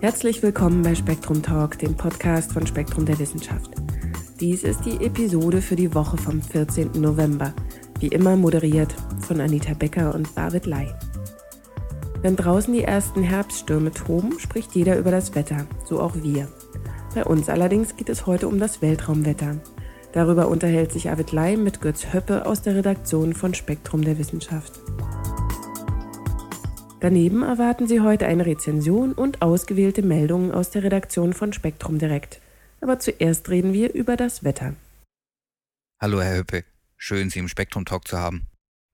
Herzlich willkommen bei Spektrum Talk, dem Podcast von Spektrum der Wissenschaft. Dies ist die Episode für die Woche vom 14. November, wie immer moderiert von Anita Becker und David Lai. Wenn draußen die ersten Herbststürme toben, spricht jeder über das Wetter, so auch wir. Bei uns allerdings geht es heute um das Weltraumwetter. Darüber unterhält sich Arvid Lai mit Götz Höppe aus der Redaktion von Spektrum der Wissenschaft. Daneben erwarten Sie heute eine Rezension und ausgewählte Meldungen aus der Redaktion von Spektrum Direkt. Aber zuerst reden wir über das Wetter. Hallo Herr Höppe, schön Sie im Spektrum Talk zu haben.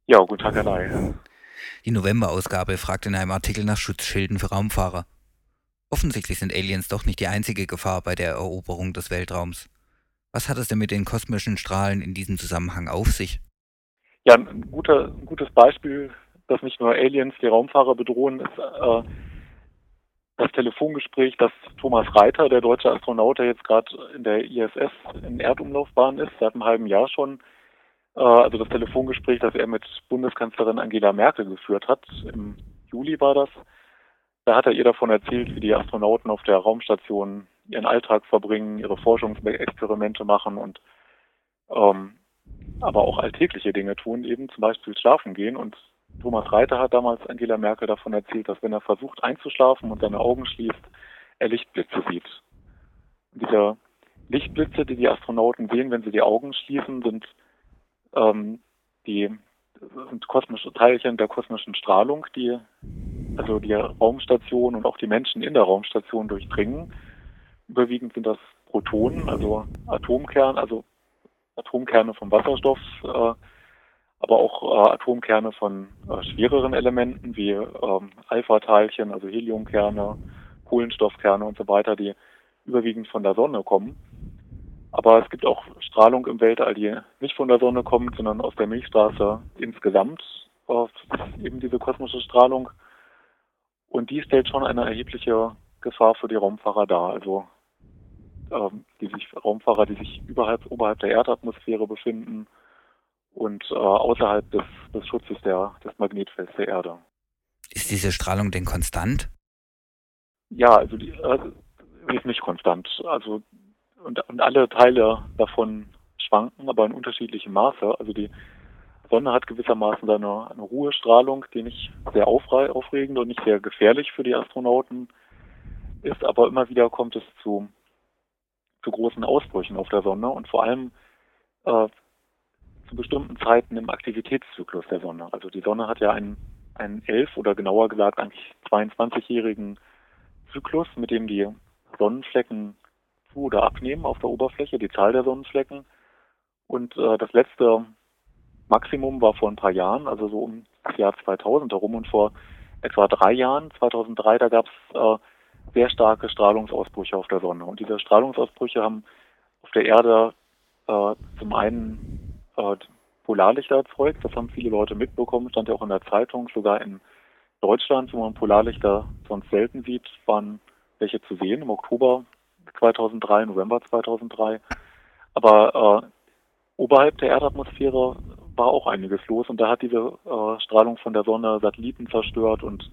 Ja, guten Tag Herr Lai. Die November-Ausgabe fragt in einem Artikel nach Schutzschilden für Raumfahrer. Offensichtlich sind Aliens doch nicht die einzige Gefahr bei der Eroberung des Weltraums. Was hat es denn mit den kosmischen Strahlen in diesem Zusammenhang auf sich? Ja, ein, guter, ein gutes Beispiel dass nicht nur Aliens die Raumfahrer bedrohen, ist äh, das Telefongespräch, das Thomas Reiter, der deutsche Astronaut, der jetzt gerade in der ISS in Erdumlaufbahn ist, seit einem halben Jahr schon, äh, also das Telefongespräch, das er mit Bundeskanzlerin Angela Merkel geführt hat, im Juli war das, da hat er ihr davon erzählt, wie die Astronauten auf der Raumstation ihren Alltag verbringen, ihre Forschungsexperimente machen und ähm, aber auch alltägliche Dinge tun, eben zum Beispiel schlafen gehen und Thomas Reiter hat damals Angela Merkel davon erzählt, dass wenn er versucht einzuschlafen und seine Augen schließt, er Lichtblitze sieht. Und diese Lichtblitze, die die Astronauten sehen, wenn sie die Augen schließen, sind ähm, die sind kosmische Teilchen der kosmischen Strahlung, die also die Raumstation und auch die Menschen in der Raumstation durchdringen. Überwiegend sind das Protonen, also Atomkerne, also Atomkerne vom Wasserstoff, äh, aber auch äh, Atomkerne von äh, schwereren Elementen wie ähm, Alpha-Teilchen, also Heliumkerne, Kohlenstoffkerne und so weiter, die überwiegend von der Sonne kommen. Aber es gibt auch Strahlung im Weltall, die nicht von der Sonne kommt, sondern aus der Milchstraße insgesamt, äh, eben diese kosmische Strahlung. Und die stellt schon eine erhebliche Gefahr für die Raumfahrer dar. Also ähm, die sich Raumfahrer, die sich überhalb, oberhalb der Erdatmosphäre befinden, und äh, außerhalb des, des Schutzes der, des Magnetfelds der Erde. Ist diese Strahlung denn konstant? Ja, also die, äh, ist nicht konstant. Also und, und alle Teile davon schwanken, aber in unterschiedlichem Maße. Also die Sonne hat gewissermaßen eine, eine Ruhestrahlung, die nicht sehr aufregend und nicht sehr gefährlich für die Astronauten ist, aber immer wieder kommt es zu, zu großen Ausbrüchen auf der Sonne und vor allem äh, zu bestimmten Zeiten im Aktivitätszyklus der Sonne. Also die Sonne hat ja einen, einen elf oder genauer gesagt eigentlich 22-jährigen Zyklus, mit dem die Sonnenflecken zu oder abnehmen auf der Oberfläche, die Zahl der Sonnenflecken. Und äh, das letzte Maximum war vor ein paar Jahren, also so um das Jahr 2000 herum und vor etwa drei Jahren, 2003, da gab es äh, sehr starke Strahlungsausbrüche auf der Sonne. Und diese Strahlungsausbrüche haben auf der Erde äh, zum einen äh, Polarlichter erzeugt. Das haben viele Leute mitbekommen, stand ja auch in der Zeitung. Sogar in Deutschland, wo man Polarlichter sonst selten sieht, waren welche zu sehen im Oktober 2003, November 2003. Aber äh, oberhalb der Erdatmosphäre war auch einiges los und da hat diese äh, Strahlung von der Sonne Satelliten zerstört und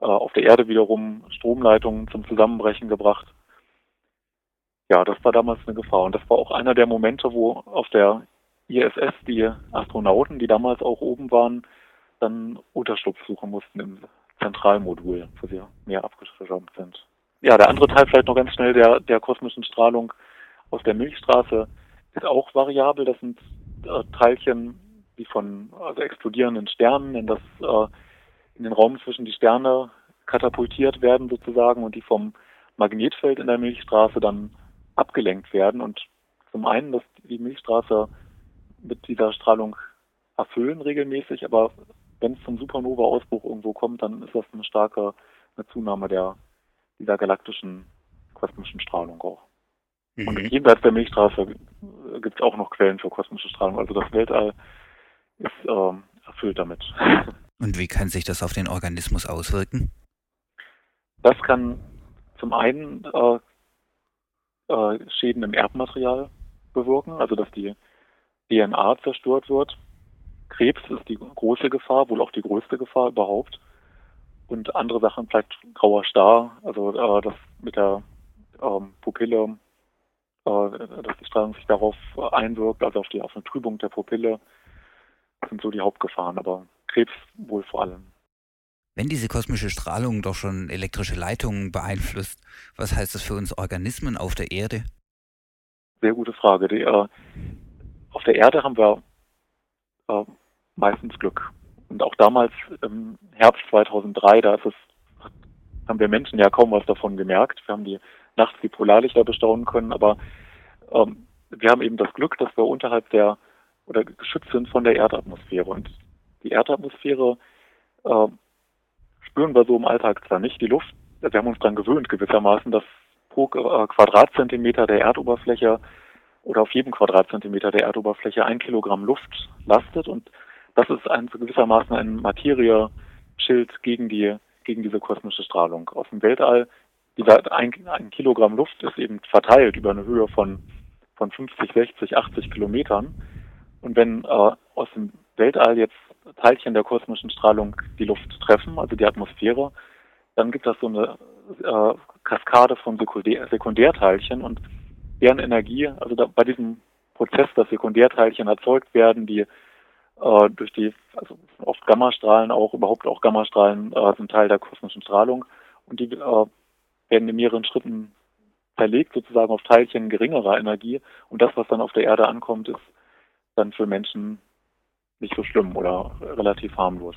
äh, auf der Erde wiederum Stromleitungen zum Zusammenbrechen gebracht. Ja, das war damals eine Gefahr und das war auch einer der Momente, wo auf der ISS die Astronauten, die damals auch oben waren, dann Unterschlupf suchen mussten im Zentralmodul, wo sie mehr abgeschirmt sind. Ja, der andere Teil vielleicht noch ganz schnell der, der kosmischen Strahlung aus der Milchstraße ist auch variabel. Das sind äh, Teilchen, die von also explodierenden Sternen in das äh, in den Raum zwischen die Sterne katapultiert werden sozusagen und die vom Magnetfeld in der Milchstraße dann abgelenkt werden und zum einen, dass die Milchstraße mit dieser Strahlung erfüllen regelmäßig, aber wenn es zum Supernova-Ausbruch irgendwo kommt, dann ist das eine starke eine Zunahme der dieser galaktischen kosmischen Strahlung auch. Mhm. Und jenseits der Milchstraße gibt es auch noch Quellen für kosmische Strahlung. Also das Weltall ist ähm, erfüllt damit. Und wie kann sich das auf den Organismus auswirken? Das kann zum einen äh, äh, Schäden im Erbmaterial bewirken, also dass die DNA zerstört wird. Krebs ist die große Gefahr, wohl auch die größte Gefahr überhaupt. Und andere Sachen vielleicht grauer Star, also äh, das mit der ähm, Pupille, äh, dass die Strahlung sich darauf einwirkt, also auf die auf eine Trübung der Pupille, sind so die Hauptgefahren, aber Krebs wohl vor allem. Wenn diese kosmische Strahlung doch schon elektrische Leitungen beeinflusst, was heißt das für uns Organismen auf der Erde? Sehr gute Frage. Die, äh, der Erde haben wir äh, meistens Glück. Und auch damals im Herbst 2003, da es, haben wir Menschen ja kaum was davon gemerkt. Wir haben die nachts die Polarlichter bestaunen können, aber ähm, wir haben eben das Glück, dass wir unterhalb der oder geschützt sind von der Erdatmosphäre. Und die Erdatmosphäre äh, spüren wir so im Alltag zwar nicht. Die Luft, wir haben uns daran gewöhnt gewissermaßen, dass pro äh, Quadratzentimeter der Erdoberfläche oder auf jedem Quadratzentimeter der Erdoberfläche ein Kilogramm Luft lastet und das ist ein, gewissermaßen ein Materieschild gegen die, gegen diese kosmische Strahlung. Aus dem Weltall, dieser ein, ein Kilogramm Luft ist eben verteilt über eine Höhe von, von 50, 60, 80 Kilometern. Und wenn äh, aus dem Weltall jetzt Teilchen der kosmischen Strahlung die Luft treffen, also die Atmosphäre, dann gibt es so eine äh, Kaskade von Sekundär Sekundärteilchen und deren Energie, also da, bei diesem Prozess, dass Sekundärteilchen erzeugt werden, die äh, durch die, also oft Gammastrahlen auch, überhaupt auch Gammastrahlen äh, sind Teil der kosmischen Strahlung und die äh, werden in mehreren Schritten verlegt sozusagen auf Teilchen geringerer Energie und das, was dann auf der Erde ankommt, ist dann für Menschen nicht so schlimm oder relativ harmlos.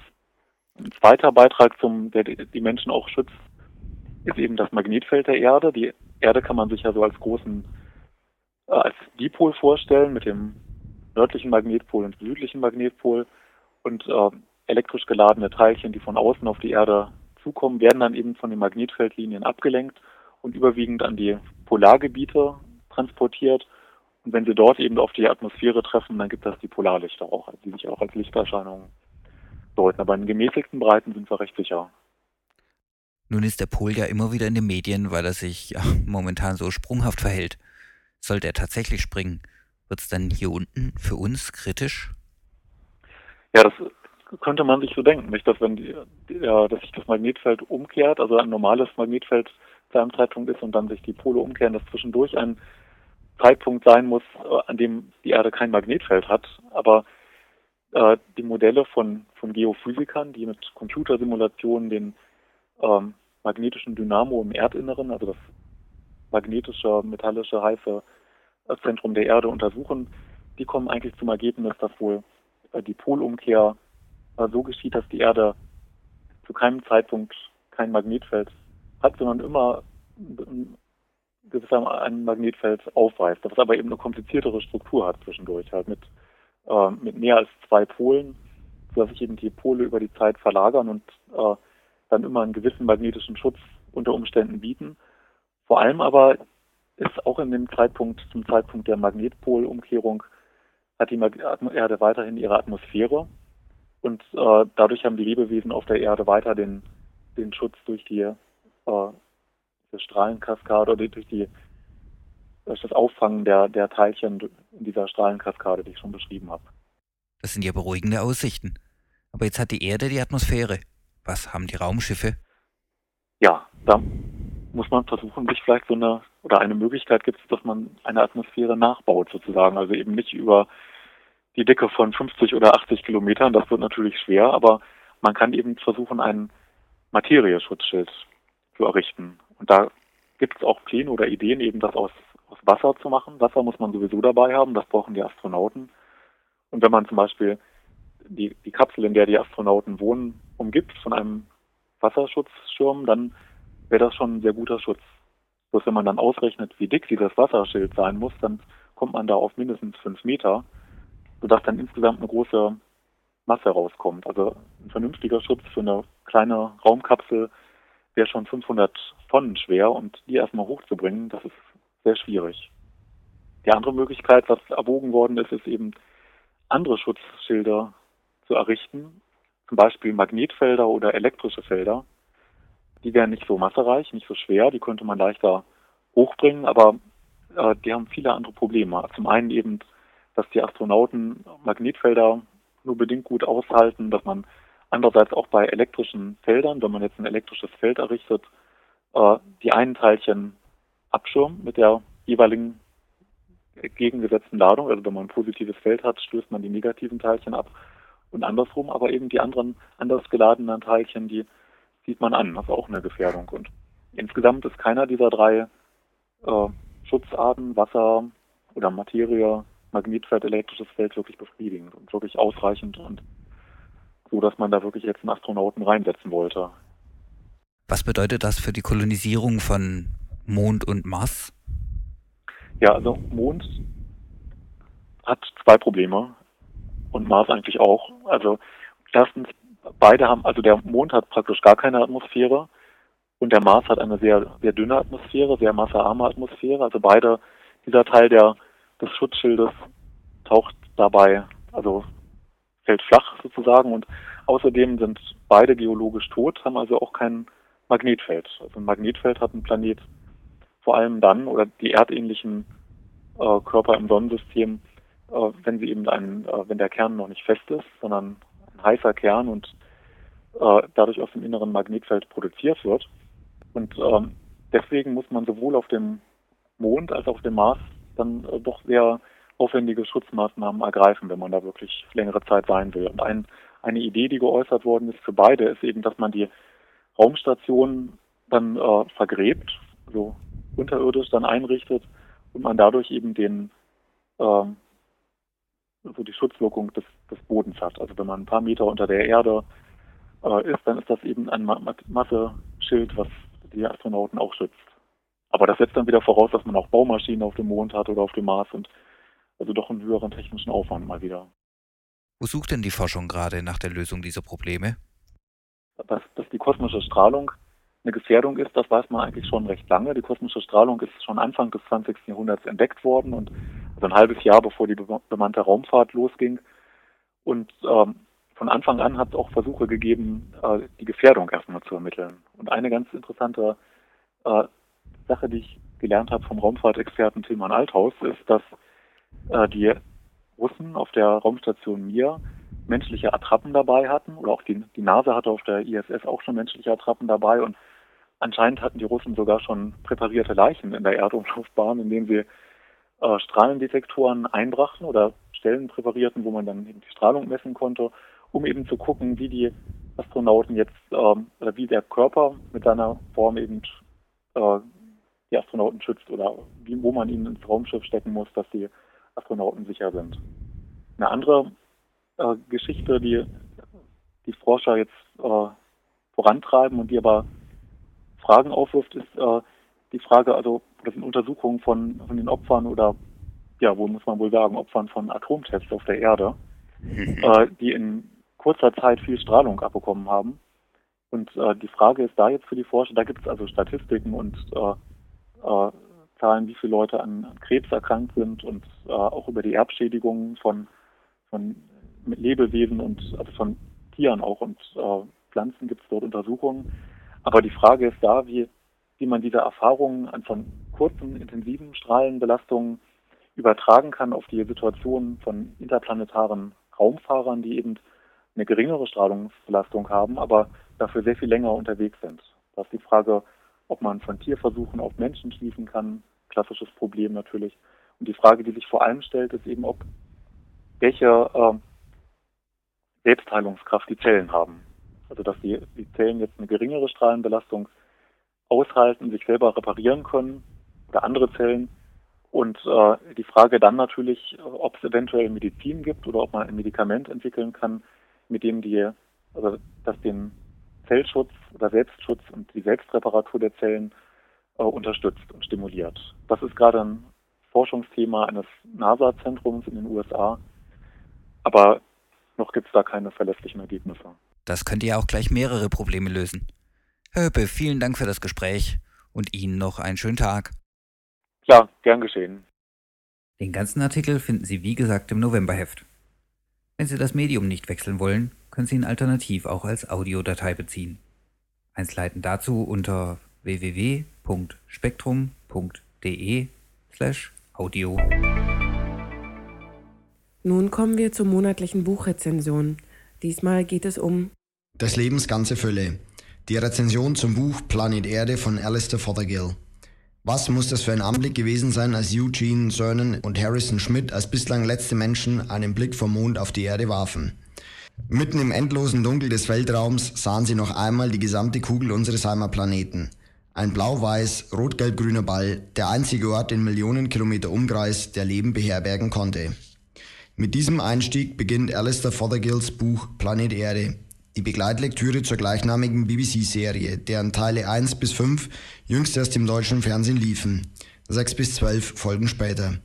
Ein zweiter Beitrag zum, der die Menschen auch schützt, ist eben das Magnetfeld der Erde. Die Erde kann man sich ja so als großen, als Dipol vorstellen mit dem nördlichen Magnetpol und südlichen Magnetpol und äh, elektrisch geladene Teilchen, die von außen auf die Erde zukommen, werden dann eben von den Magnetfeldlinien abgelenkt und überwiegend an die Polargebiete transportiert. Und wenn sie dort eben auf die Atmosphäre treffen, dann gibt es die Polarlichter auch, die sich auch als Lichterscheinungen deuten. Aber in gemäßigten Breiten sind wir recht sicher. Nun ist der Pol ja immer wieder in den Medien, weil er sich ja, momentan so sprunghaft verhält. Sollte er tatsächlich springen, wird es dann hier unten für uns kritisch? Ja, das könnte man sich so denken, nicht, dass wenn ja, dass sich das Magnetfeld umkehrt, also ein normales Magnetfeld zu einem Zeitpunkt ist und dann sich die Pole umkehren, dass zwischendurch ein Zeitpunkt sein muss, an dem die Erde kein Magnetfeld hat. Aber äh, die Modelle von, von Geophysikern, die mit Computersimulationen den ähm, magnetischen Dynamo im Erdinneren, also das magnetische, metallische, heiße Zentrum der Erde untersuchen, die kommen eigentlich zum Ergebnis, dass wohl äh, die Polumkehr äh, so geschieht, dass die Erde zu keinem Zeitpunkt kein Magnetfeld hat, sondern immer ein Magnetfeld aufweist, das aber eben eine kompliziertere Struktur hat zwischendurch, halt mit, äh, mit mehr als zwei Polen, sodass sich eben die Pole über die Zeit verlagern und äh, dann immer einen gewissen magnetischen Schutz unter Umständen bieten. Vor allem aber ist auch in dem Zeitpunkt, zum Zeitpunkt der Magnetpolumkehrung, hat die Erde weiterhin ihre Atmosphäre und äh, dadurch haben die Lebewesen auf der Erde weiter den, den Schutz durch die, äh, die Strahlenkaskade oder durch die durch das Auffangen der, der Teilchen in dieser Strahlenkaskade, die ich schon beschrieben habe. Das sind ja beruhigende Aussichten. Aber jetzt hat die Erde die Atmosphäre. Was haben die Raumschiffe? Ja, da muss man versuchen, sich vielleicht so eine, oder eine Möglichkeit gibt es, dass man eine Atmosphäre nachbaut sozusagen. Also eben nicht über die Dicke von 50 oder 80 Kilometern, das wird natürlich schwer, aber man kann eben versuchen, ein Materieschutzschild zu errichten. Und da gibt es auch Pläne oder Ideen, eben das aus, aus Wasser zu machen. Wasser muss man sowieso dabei haben, das brauchen die Astronauten. Und wenn man zum Beispiel die, die Kapsel, in der die Astronauten wohnen, umgibt von einem Wasserschutzschirm, dann wäre das schon ein sehr guter Schutz. Bloß wenn man dann ausrechnet, wie dick dieses Wasserschild sein muss, dann kommt man da auf mindestens fünf Meter, sodass dann insgesamt eine große Masse rauskommt. Also ein vernünftiger Schutz für eine kleine Raumkapsel wäre schon 500 Tonnen schwer und die erstmal hochzubringen, das ist sehr schwierig. Die andere Möglichkeit, was erwogen worden ist, ist eben andere Schutzschilder zu errichten, zum Beispiel Magnetfelder oder elektrische Felder, die wären nicht so massereich, nicht so schwer, die könnte man leichter hochbringen, aber äh, die haben viele andere Probleme. Zum einen eben, dass die Astronauten Magnetfelder nur bedingt gut aushalten, dass man andererseits auch bei elektrischen Feldern, wenn man jetzt ein elektrisches Feld errichtet, äh, die einen Teilchen abschirmt mit der jeweiligen gegengesetzten Ladung. Also wenn man ein positives Feld hat, stößt man die negativen Teilchen ab und andersrum, aber eben die anderen anders geladenen Teilchen, die sieht man an. Das ist auch eine Gefährdung. Und insgesamt ist keiner dieser drei äh, Schutzarten, Wasser oder Materie, Magnetfeld, elektrisches Feld wirklich befriedigend und wirklich ausreichend und so, dass man da wirklich jetzt einen Astronauten reinsetzen wollte. Was bedeutet das für die Kolonisierung von Mond und Mars? Ja, also Mond hat zwei Probleme und Mars eigentlich auch. Also erstens, beide haben, also der Mond hat praktisch gar keine Atmosphäre und der Mars hat eine sehr, sehr dünne Atmosphäre, sehr massearme Atmosphäre. Also beide, dieser Teil der, des Schutzschildes taucht dabei, also fällt flach sozusagen und außerdem sind beide geologisch tot, haben also auch kein Magnetfeld. Also ein Magnetfeld hat ein Planet vor allem dann oder die erdähnlichen äh, Körper im Sonnensystem, äh, wenn sie eben ein, äh, wenn der Kern noch nicht fest ist, sondern ein heißer Kern und äh, dadurch aus dem inneren Magnetfeld produziert wird. Und ähm, deswegen muss man sowohl auf dem Mond als auch auf dem Mars dann äh, doch sehr aufwendige Schutzmaßnahmen ergreifen, wenn man da wirklich längere Zeit sein will. Und ein, eine Idee, die geäußert worden ist für beide, ist eben, dass man die Raumstation dann äh, vergräbt, so unterirdisch dann einrichtet und man dadurch eben den ähm, so die Schutzwirkung des, des Bodens hat. Also wenn man ein paar Meter unter der Erde äh, ist, dann ist das eben ein Ma Masseschild, was die Astronauten auch schützt. Aber das setzt dann wieder voraus, dass man auch Baumaschinen auf dem Mond hat oder auf dem Mars und also doch einen höheren technischen Aufwand mal wieder. Wo sucht denn die Forschung gerade nach der Lösung dieser Probleme? Dass, dass die kosmische Strahlung eine Gefährdung ist, das weiß man eigentlich schon recht lange. Die kosmische Strahlung ist schon Anfang des 20. Jahrhunderts entdeckt worden und also ein halbes Jahr bevor die bemannte Raumfahrt losging. Und ähm, von Anfang an hat es auch Versuche gegeben, äh, die Gefährdung erstmal zu ermitteln. Und eine ganz interessante äh, Sache, die ich gelernt habe vom Raumfahrtexperten Tilman Althaus, ist, dass äh, die Russen auf der Raumstation Mir menschliche Attrappen dabei hatten, oder auch die, die NASA hatte auf der ISS auch schon menschliche Attrappen dabei. Und anscheinend hatten die Russen sogar schon präparierte Leichen in der Erdumlaufbahn, indem sie äh, Strahlendetektoren einbrachten oder Stellen präparierten, wo man dann die Strahlung messen konnte, um eben zu gucken, wie die Astronauten jetzt ähm, oder wie der Körper mit seiner Form eben äh, die Astronauten schützt oder wie, wo man ihn ins Raumschiff stecken muss, dass die Astronauten sicher sind. Eine andere äh, Geschichte, die die Forscher jetzt äh, vorantreiben und die aber Fragen aufwirft, ist äh, die Frage, also das sind Untersuchungen von, von den Opfern oder ja, wo muss man wohl sagen, Opfern von Atomtests auf der Erde, äh, die in kurzer Zeit viel Strahlung abbekommen haben. Und äh, die Frage ist da jetzt für die Forscher, da gibt es also Statistiken und äh, äh, Zahlen, wie viele Leute an, an Krebs erkrankt sind und äh, auch über die Erbschädigungen von, von Lebewesen und also von Tieren auch und äh, Pflanzen gibt es dort Untersuchungen. Aber die Frage ist da, wie, wie man diese Erfahrungen an von kurzen, intensiven Strahlenbelastungen übertragen kann auf die Situation von interplanetaren Raumfahrern, die eben eine geringere Strahlungsbelastung haben, aber dafür sehr viel länger unterwegs sind. Da ist die Frage, ob man von Tierversuchen auf Menschen schließen kann, klassisches Problem natürlich. Und die Frage, die sich vor allem stellt, ist eben, ob welche äh, Selbstheilungskraft die Zellen haben. Also dass die, die Zellen jetzt eine geringere Strahlenbelastung aushalten, sich selber reparieren können oder andere Zellen. Und äh, die Frage dann natürlich, ob es eventuell Medizin gibt oder ob man ein Medikament entwickeln kann, mit dem die, also das den Zellschutz oder Selbstschutz und die Selbstreparatur der Zellen äh, unterstützt und stimuliert. Das ist gerade ein Forschungsthema eines NASA-Zentrums in den USA. Aber noch gibt es da keine verlässlichen Ergebnisse. Das könnte ja auch gleich mehrere Probleme lösen. Herr Höppe, vielen Dank für das Gespräch und Ihnen noch einen schönen Tag. Klar, gern geschehen. Den ganzen Artikel finden Sie wie gesagt im Novemberheft. Wenn Sie das Medium nicht wechseln wollen, können Sie ihn alternativ auch als Audiodatei beziehen. Einzelheiten dazu unter www.spektrum.de slash audio. Nun kommen wir zur monatlichen Buchrezension. Diesmal geht es um Des Lebens ganze Fülle. Die Rezension zum Buch Planet Erde von Alistair Fothergill. Was muss das für ein Anblick gewesen sein, als Eugene Cernan und Harrison Schmidt als bislang letzte Menschen einen Blick vom Mond auf die Erde warfen? Mitten im endlosen Dunkel des Weltraums sahen sie noch einmal die gesamte Kugel unseres Heimatplaneten. Ein blau-weiß, rot-gelb-grüner Ball, der einzige Ort in Millionen Kilometer Umkreis, der Leben beherbergen konnte. Mit diesem Einstieg beginnt Alistair Fothergills Buch Planet Erde, die Begleitlektüre zur gleichnamigen BBC-Serie, deren Teile 1 bis 5 jüngst erst im deutschen Fernsehen liefen, 6 bis 12 folgen später.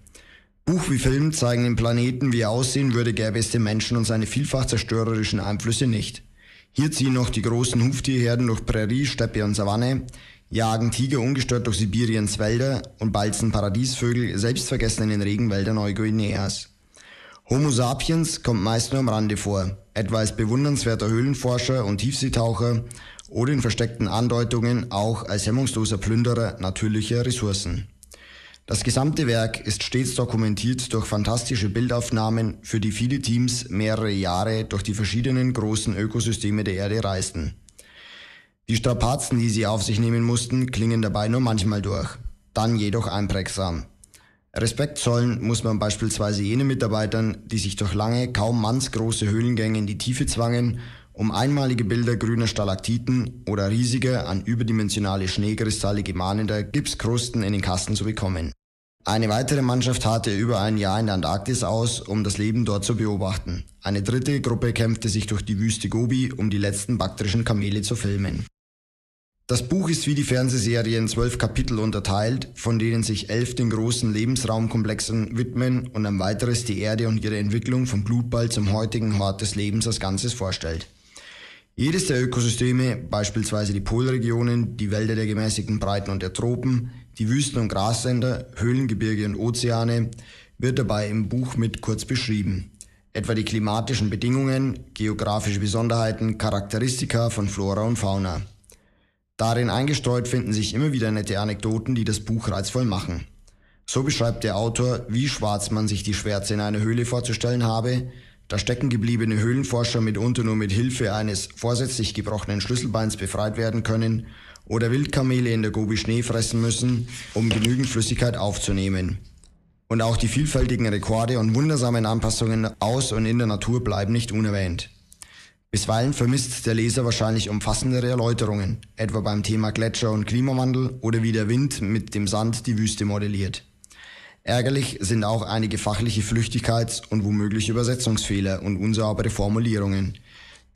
Buch wie Film zeigen den Planeten, wie er aussehen würde, gäbe es den Menschen und seine vielfach zerstörerischen Einflüsse nicht. Hier ziehen noch die großen Huftierherden durch Prärie, Steppe und Savanne, jagen Tiger ungestört durch Sibiriens Wälder und balzen Paradiesvögel selbstvergessen in den Regenwäldern Neuguineas. Homo sapiens kommt meist nur am Rande vor, etwa als bewundernswerter Höhlenforscher und Tiefseetaucher oder in versteckten Andeutungen auch als hemmungsloser Plünderer natürlicher Ressourcen. Das gesamte Werk ist stets dokumentiert durch fantastische Bildaufnahmen, für die viele Teams mehrere Jahre durch die verschiedenen großen Ökosysteme der Erde reisten. Die Strapazen, die sie auf sich nehmen mussten, klingen dabei nur manchmal durch, dann jedoch einprägsam. Respekt zollen muss man beispielsweise jenen Mitarbeitern, die sich durch lange, kaum mannsgroße Höhlengänge in die Tiefe zwangen, um einmalige Bilder grüner Stalaktiten oder riesige, an überdimensionale Schneekristalle gemahnender Gipskrusten in den Kasten zu bekommen. Eine weitere Mannschaft hatte über ein Jahr in der Antarktis aus, um das Leben dort zu beobachten. Eine dritte Gruppe kämpfte sich durch die Wüste Gobi, um die letzten baktrischen Kamele zu filmen. Das Buch ist wie die Fernsehserie in zwölf Kapitel unterteilt, von denen sich elf den großen Lebensraumkomplexen widmen und ein weiteres die Erde und ihre Entwicklung vom Blutball zum heutigen Hort des Lebens als Ganzes vorstellt. Jedes der Ökosysteme, beispielsweise die Polregionen, die Wälder der gemäßigten Breiten und der Tropen, die Wüsten und Grasländer, Höhlengebirge und Ozeane, wird dabei im Buch mit kurz beschrieben. Etwa die klimatischen Bedingungen, geografische Besonderheiten, Charakteristika von Flora und Fauna. Darin eingestreut finden sich immer wieder nette Anekdoten, die das Buch reizvoll machen. So beschreibt der Autor, wie schwarz man sich die Schwärze in einer Höhle vorzustellen habe, da stecken gebliebene Höhlenforscher mitunter nur mit Hilfe eines vorsätzlich gebrochenen Schlüsselbeins befreit werden können oder Wildkamele in der Gobi Schnee fressen müssen, um genügend Flüssigkeit aufzunehmen. Und auch die vielfältigen Rekorde und wundersamen Anpassungen aus und in der Natur bleiben nicht unerwähnt. Bisweilen vermisst der Leser wahrscheinlich umfassendere Erläuterungen, etwa beim Thema Gletscher und Klimawandel oder wie der Wind mit dem Sand die Wüste modelliert. Ärgerlich sind auch einige fachliche Flüchtigkeits- und womöglich Übersetzungsfehler und unsaubere Formulierungen.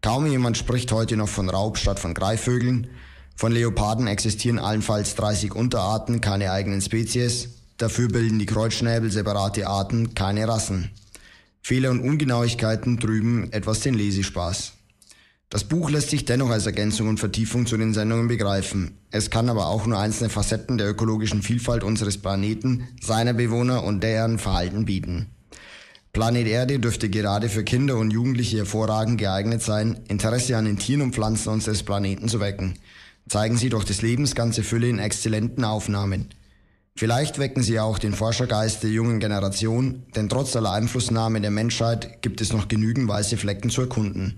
Kaum jemand spricht heute noch von Raub statt von Greifvögeln. Von Leoparden existieren allenfalls 30 Unterarten, keine eigenen Spezies. Dafür bilden die Kreuzschnäbel separate Arten, keine Rassen. Fehler und Ungenauigkeiten trüben etwas den Lesespaß. Das Buch lässt sich dennoch als Ergänzung und Vertiefung zu den Sendungen begreifen. Es kann aber auch nur einzelne Facetten der ökologischen Vielfalt unseres Planeten, seiner Bewohner und deren Verhalten bieten. Planet Erde dürfte gerade für Kinder und Jugendliche hervorragend geeignet sein, Interesse an den Tieren und Pflanzen unseres Planeten zu wecken. Zeigen sie doch des Lebens ganze Fülle in exzellenten Aufnahmen. Vielleicht wecken sie auch den Forschergeist der jungen Generation, denn trotz aller Einflussnahme der Menschheit gibt es noch genügend weiße Flecken zu erkunden.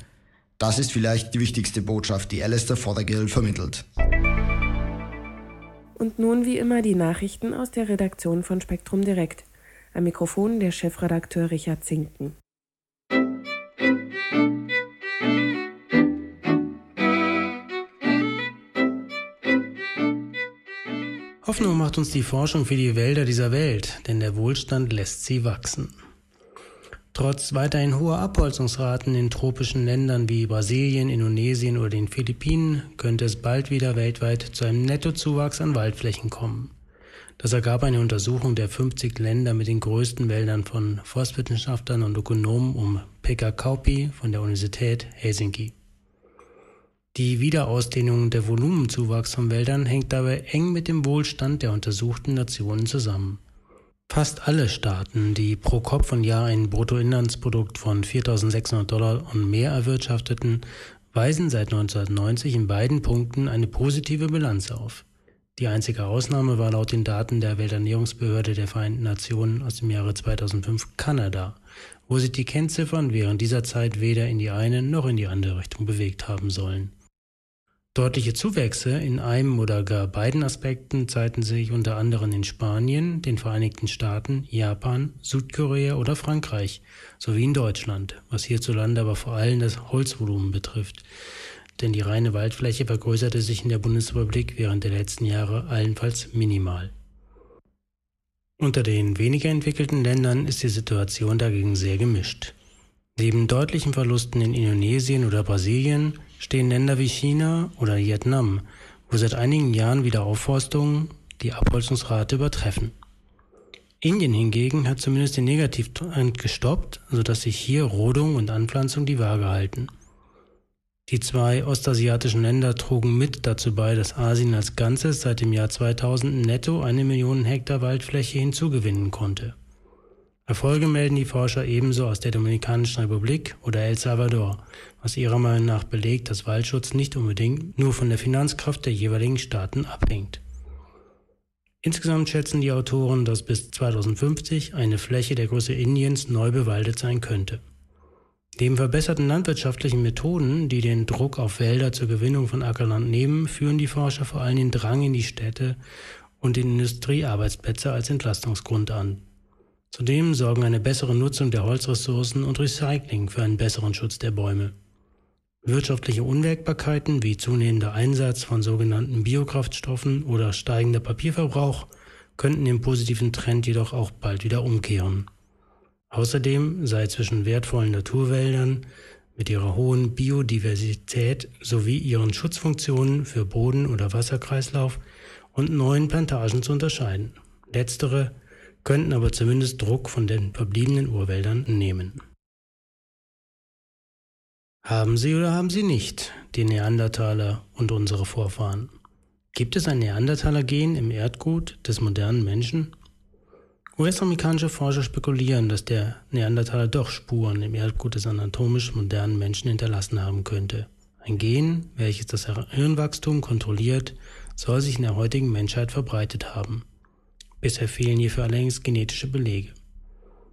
Das ist vielleicht die wichtigste Botschaft, die Alistair Fothergill vermittelt. Und nun wie immer die Nachrichten aus der Redaktion von Spektrum Direkt. Am Mikrofon der Chefredakteur Richard Zinken. Hoffnung macht uns die Forschung für die Wälder dieser Welt, denn der Wohlstand lässt sie wachsen. Trotz weiterhin hoher Abholzungsraten in tropischen Ländern wie Brasilien, Indonesien oder den Philippinen könnte es bald wieder weltweit zu einem Nettozuwachs an Waldflächen kommen. Das ergab eine Untersuchung der 50 Länder mit den größten Wäldern von Forstwissenschaftlern und Ökonomen um Pekka Kauppi von der Universität Helsinki. Die Wiederausdehnung der Volumenzuwachs von Wäldern hängt dabei eng mit dem Wohlstand der untersuchten Nationen zusammen. Fast alle Staaten, die pro Kopf und Jahr ein Bruttoinlandsprodukt von 4.600 Dollar und mehr erwirtschafteten, weisen seit 1990 in beiden Punkten eine positive Bilanz auf. Die einzige Ausnahme war laut den Daten der Welternährungsbehörde der Vereinten Nationen aus dem Jahre 2005 Kanada, wo sich die Kennziffern während dieser Zeit weder in die eine noch in die andere Richtung bewegt haben sollen. Deutliche Zuwächse in einem oder gar beiden Aspekten zeigten sich unter anderem in Spanien, den Vereinigten Staaten, Japan, Südkorea oder Frankreich sowie in Deutschland, was hierzulande aber vor allem das Holzvolumen betrifft, denn die reine Waldfläche vergrößerte sich in der Bundesrepublik während der letzten Jahre allenfalls minimal. Unter den weniger entwickelten Ländern ist die Situation dagegen sehr gemischt. Neben deutlichen Verlusten in Indonesien oder Brasilien stehen Länder wie China oder Vietnam, wo seit einigen Jahren wieder Aufforstungen die Abholzungsrate übertreffen. Indien hingegen hat zumindest den Negativtrend gestoppt, sodass sich hier Rodung und Anpflanzung die Waage halten. Die zwei ostasiatischen Länder trugen mit dazu bei, dass Asien als Ganzes seit dem Jahr 2000 netto eine Million Hektar Waldfläche hinzugewinnen konnte. Erfolge melden die Forscher ebenso aus der Dominikanischen Republik oder El Salvador, was ihrer Meinung nach belegt, dass Waldschutz nicht unbedingt nur von der Finanzkraft der jeweiligen Staaten abhängt. Insgesamt schätzen die Autoren, dass bis 2050 eine Fläche der Größe Indiens neu bewaldet sein könnte. Neben verbesserten landwirtschaftlichen Methoden, die den Druck auf Wälder zur Gewinnung von Ackerland nehmen, führen die Forscher vor allem den Drang in die Städte und den Industriearbeitsplätze als Entlastungsgrund an. Zudem sorgen eine bessere Nutzung der Holzressourcen und Recycling für einen besseren Schutz der Bäume. Wirtschaftliche Unwägbarkeiten wie zunehmender Einsatz von sogenannten Biokraftstoffen oder steigender Papierverbrauch könnten den positiven Trend jedoch auch bald wieder umkehren. Außerdem sei zwischen wertvollen Naturwäldern mit ihrer hohen Biodiversität sowie ihren Schutzfunktionen für Boden- oder Wasserkreislauf und neuen Plantagen zu unterscheiden. Letztere könnten aber zumindest Druck von den verbliebenen Urwäldern nehmen. Haben sie oder haben sie nicht die Neandertaler und unsere Vorfahren? Gibt es ein Neandertaler-Gen im Erdgut des modernen Menschen? US-amerikanische Forscher spekulieren, dass der Neandertaler doch Spuren im Erdgut des anatomisch modernen Menschen hinterlassen haben könnte. Ein Gen, welches das Hirnwachstum kontrolliert, soll sich in der heutigen Menschheit verbreitet haben. Bisher fehlen hierfür allerdings genetische Belege.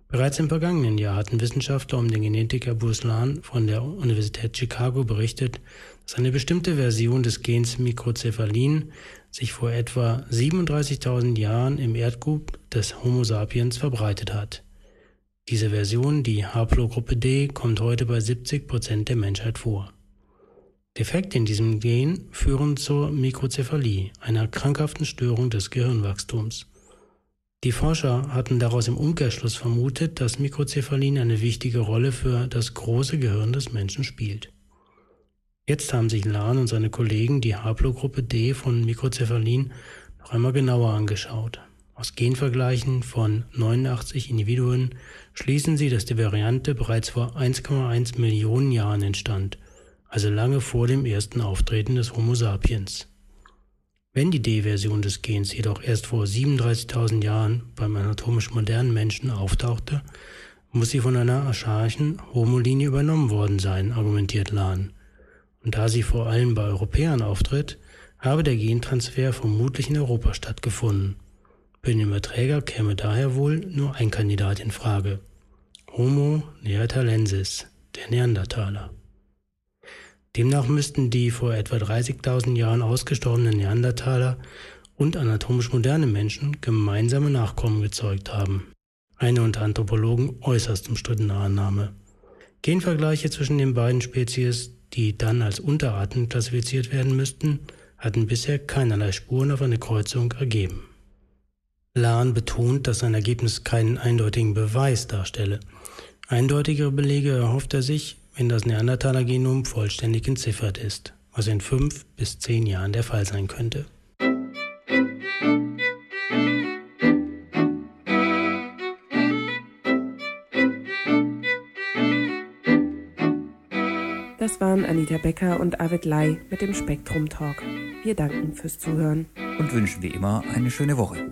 Bereits im vergangenen Jahr hatten Wissenschaftler um den Genetiker Bruce Lahn von der Universität Chicago berichtet, dass eine bestimmte Version des Gens Mikrocephalin sich vor etwa 37.000 Jahren im Erdgut des Homo sapiens verbreitet hat. Diese Version, die Haplogruppe D, kommt heute bei 70 Prozent der Menschheit vor. Defekte in diesem Gen führen zur Mikrocephalie, einer krankhaften Störung des Gehirnwachstums. Die Forscher hatten daraus im Umkehrschluss vermutet, dass Mikrocephalin eine wichtige Rolle für das große Gehirn des Menschen spielt. Jetzt haben sich Lahn und seine Kollegen die Haplogruppe D von Mikrocephalin noch einmal genauer angeschaut. Aus Genvergleichen von 89 Individuen schließen sie, dass die Variante bereits vor 1,1 Millionen Jahren entstand, also lange vor dem ersten Auftreten des Homo sapiens. Wenn die D-Version des Gens jedoch erst vor 37.000 Jahren beim anatomisch modernen Menschen auftauchte, muss sie von einer archaischen Homolinie übernommen worden sein, argumentiert Lahn. Und da sie vor allem bei Europäern auftritt, habe der Gentransfer vermutlich in Europa stattgefunden. Für den Überträger käme daher wohl nur ein Kandidat in Frage. Homo neanderthalensis, der Neandertaler. Demnach müssten die vor etwa 30.000 Jahren ausgestorbenen Neandertaler und anatomisch moderne Menschen gemeinsame Nachkommen gezeugt haben. Eine unter Anthropologen äußerst umstrittene Annahme. Genvergleiche zwischen den beiden Spezies, die dann als Unterarten klassifiziert werden müssten, hatten bisher keinerlei Spuren auf eine Kreuzung ergeben. Lahn betont, dass sein Ergebnis keinen eindeutigen Beweis darstelle. Eindeutigere Belege erhofft er sich, wenn das Neandertaler-Genom vollständig entziffert ist, was in fünf bis zehn Jahren der Fall sein könnte. Das waren Anita Becker und Arvid Lai mit dem Spektrum Talk. Wir danken fürs Zuhören und wünschen wie immer eine schöne Woche.